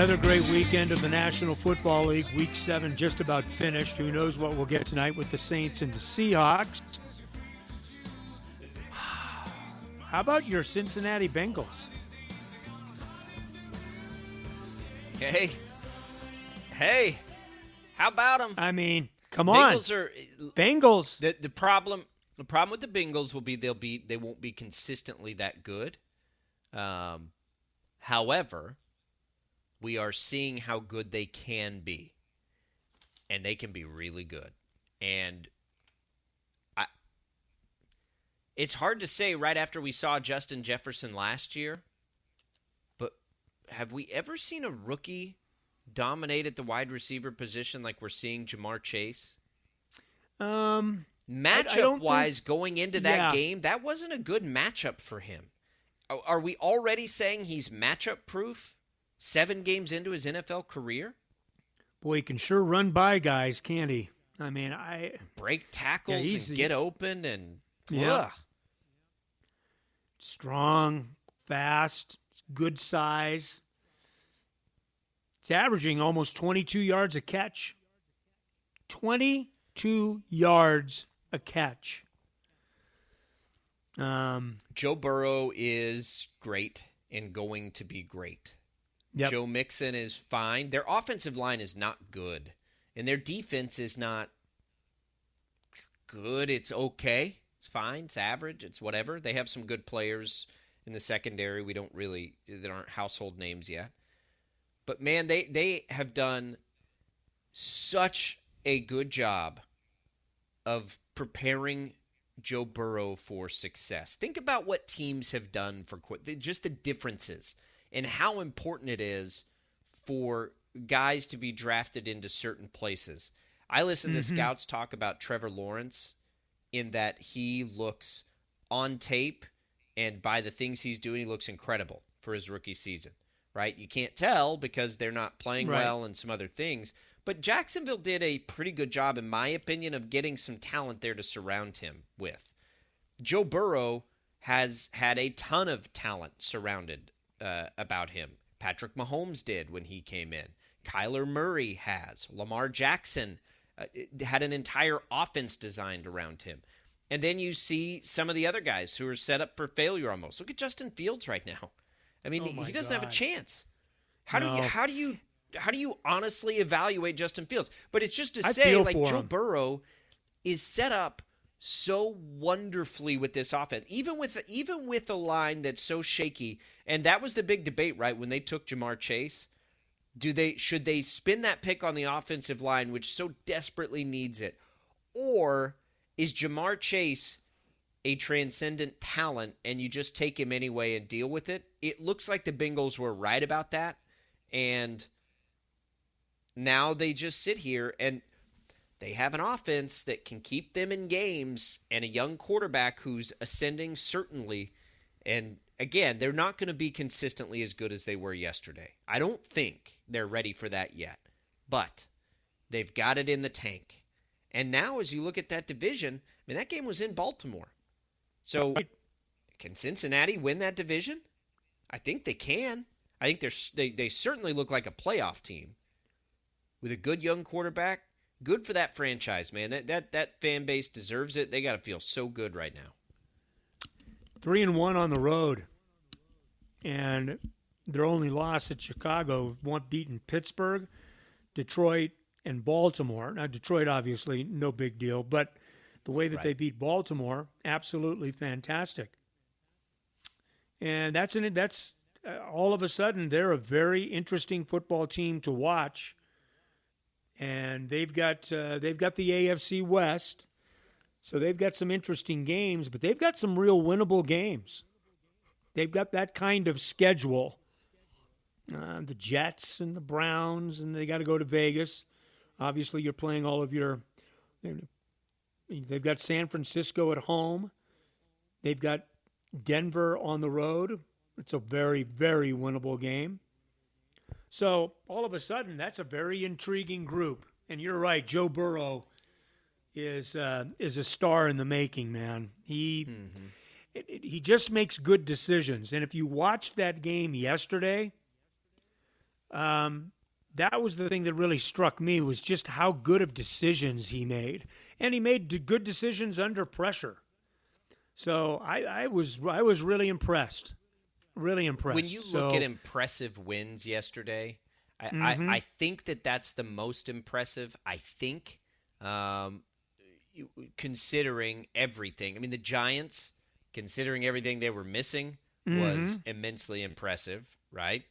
Another great weekend of the National Football League. Week seven just about finished. Who knows what we'll get tonight with the Saints and the Seahawks? How about your Cincinnati Bengals? Hey, hey, how about them? I mean, come on, Bengals are Bengals. the the problem. The problem with the Bengals will be they'll be they won't be consistently that good. Um, however, we are seeing how good they can be, and they can be really good. And I, it's hard to say right after we saw Justin Jefferson last year, but have we ever seen a rookie dominate at the wide receiver position like we're seeing Ja'Marr Chase? Um, Matchup don't wise, think- going into that Yeah. game, that wasn't a good matchup for him. Are we already saying he's matchup proof seven games into his NFL career? boy, he can sure run by guys, can't he? I mean, I Break tackles he's- and get open and Yeah. Ugh. strong, fast, good size. It's averaging almost 22 yards a catch. 22 yards a catch. Um, Joe Burrow is great and going to be great. Yep. Joe Mixon is fine. Their offensive line is not good, and their defense is not good. It's okay. It's fine. It's average. It's whatever. They have some good players in the secondary. We don't really that aren't household names yet. But man, they they have done such a good job of preparing Joe Burrow for success. Think about what teams have done for just the differences and how important it is for guys to be drafted into certain places. I listen to mm-hmm. scouts talk about Trevor Lawrence in that he looks on tape and by the things he's doing, he looks incredible for his rookie season, right? You can't tell because they're not playing Right. well and some other things. But Jacksonville did a pretty good job, in my opinion, of getting some talent there to surround him with. Joe Burrow has had a ton of talent surrounded uh, about him. Patrick Mahomes did when he came in. Kyler Murray has. Lamar Jackson uh, had an entire offense designed around him. And then you see some of the other guys who are set up for failure almost. Look at Justin Fields right now. I mean, Oh he doesn't have a chance. How do you how do you how do you honestly evaluate Justin Fields? But it's just to say, like Joe him. Burrow is set up so wonderfully with this offense, even with even with a line that's so shaky. And that was the big debate, right? When they took Ja'Marr Chase, do they should they spin that pick on the offensive line, which so desperately needs it, or is Ja'Marr Chase a transcendent talent and you just take him anyway and deal with it? It looks like the Bengals were right about that, and now they just sit here and they have an offense that can keep them in games and a young quarterback who's ascending certainly. And again they're not going to be consistently as good as they were yesterday. I don't think they're ready for that yet but they've got it in the tank. And now as you look at that division i mean that game was in baltimore. So can cincinnati win that division? I think they can. I think they're they, they certainly look like a playoff team with a good young quarterback. Good for that franchise, man. That that that fan base deserves it. They got to feel so good right now. three and one on the road, and their only loss at Chicago, one beaten Pittsburgh, Detroit, and Baltimore. Now Detroit, obviously, no big deal, but the way that Right. they beat Baltimore, absolutely fantastic. And that's an that's uh, all of a sudden they're a very interesting football team to watch. And they've got uh, they've got the AFC West. So they've got some interesting games, but they've got some real winnable games. They've got that kind of schedule. Uh, the Jets and the Browns, and they got to go to Vegas. Obviously, you're playing all of your. They've got San Francisco at home. They've got Denver on the road. It's a very, very winnable game. So all of a sudden, that's a very intriguing group. And you're right, Joe Burrow is uh, is a star in the making, man. He it, it- he just makes good decisions. And if you watched that game yesterday, um, that was the thing that really struck me was just how good of decisions he made, and he made good decisions under pressure. So I, I was I was really impressed, really impressed. When you so, look at impressive wins yesterday, I, mm-hmm. I, I, think that that's the most impressive. I think, um, considering everything. I mean, the Giants, considering everything they were missing, mm-hmm. was immensely impressive, right?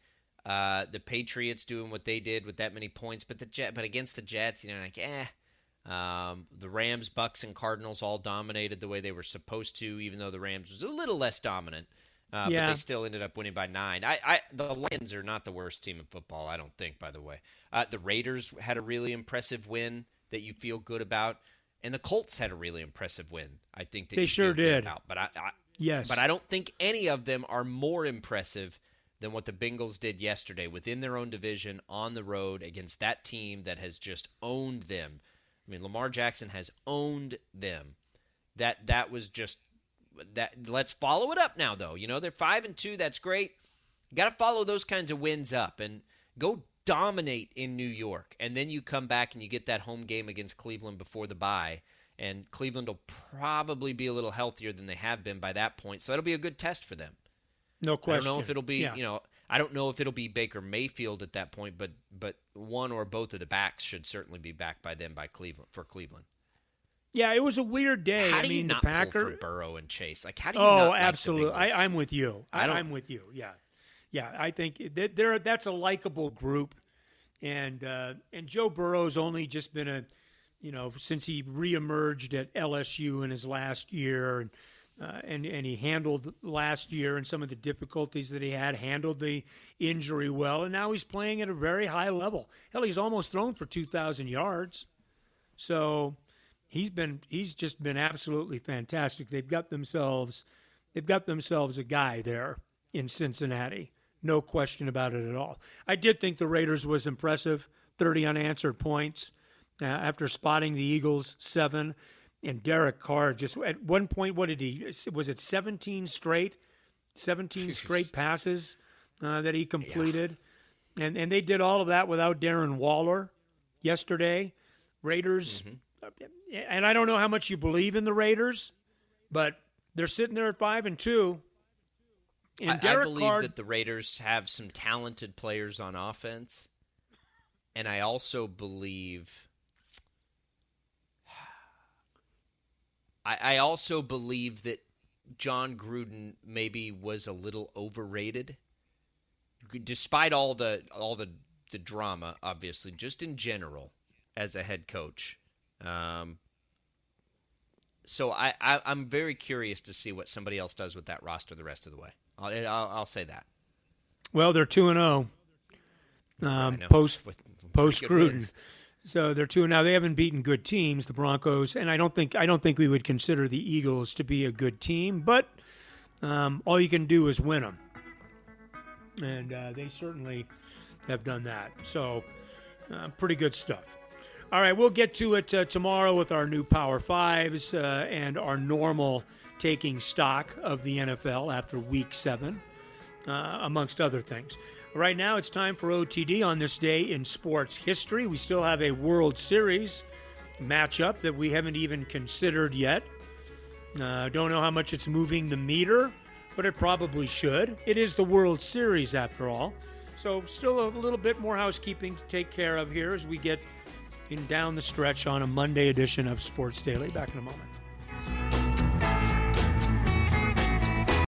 Uh, the Patriots doing what they did with that many points, but the Jet, but against the Jets, you know, like eh. Um, the Rams, Bucks, and Cardinals all dominated the way they were supposed to, even though the Rams was a little less dominant. Uh, yeah. But they still ended up winning by nine. I, I, the Lions are not the worst team in football, I don't think. By the way, uh, the Raiders had a really impressive win that you feel good about, and the Colts had a really impressive win. I think that they sure did. About. But I, I, yes, but I don't think any of them are more impressive than what the Bengals did yesterday within their own division on the road against that team that has just owned them. I mean, Lamar Jackson has owned them. That that was just that let's follow it up now though. You know, they're 5 and 2, that's great. Got to follow those kinds of wins up and go dominate in New York. And then you come back and you get that home game against Cleveland before the bye and Cleveland will probably be a little healthier than they have been by that point. So it'll be a good test for them. No question. I don't know if it'll be, yeah. you know, I don't know if it'll be Baker Mayfield at that point, but but one or both of the backs should certainly be back by then by Cleveland for Cleveland. Yeah, it was a weird day. How I do mean, you not the Packer... pull for Burrow and Chase? Like, how do you? Oh, like absolutely. I, am with you. I, I am with you. Yeah, yeah. I think that they're that's a likable group, and uh, and Joe Burrow's only just been a, you know, since he reemerged at LSU in his last year, and uh, and and he handled last year and some of the difficulties that he had, handled the injury well, and now he's playing at a very high level. Hell, he's almost thrown for two thousand yards, so he's been he's just been absolutely fantastic. They've got themselves they've got themselves a guy there in Cincinnati. No question about it at all. I did think the Raiders was impressive. 30 unanswered points uh, after spotting the Eagles seven and Derek Carr just at one point, what did he? Was it 17 straight, 17 straight passes uh, that he completed, yeah. and and they did all of that without Darren Waller yesterday. Raiders, mm-hmm. And I don't know how much you believe in the Raiders, but they're sitting there at five and two. And I, Derek I believe Carr, that the Raiders have some talented players on offense, and I also believe I, I also believe that Jon Gruden maybe was a little overrated, despite all the all the the drama. Obviously, just in general, as a head coach. Um, so I, I am very curious to see what somebody else does with that roster the rest of the way. I'll I'll, I'll say that. Well, they're two and zero. Oh. Um, post post Gruden. So they're two now. They haven't beaten good teams, the Broncos, and I don't think I don't think we would consider the Eagles to be a good team. But um, all you can do is win them, and uh, they certainly have done that. So uh, pretty good stuff. All right, we'll get to it uh, tomorrow with our new Power Fives uh, and our normal taking stock of the NFL after Week Seven, uh, amongst other things. Right now, it's time for OTD on this day in sports history. We still have a World Series matchup that we haven't even considered yet. Uh, don't know how much it's moving the meter, but it probably should. It is the World Series after all. So, still a little bit more housekeeping to take care of here as we get in down the stretch on a Monday edition of Sports Daily. Back in a moment.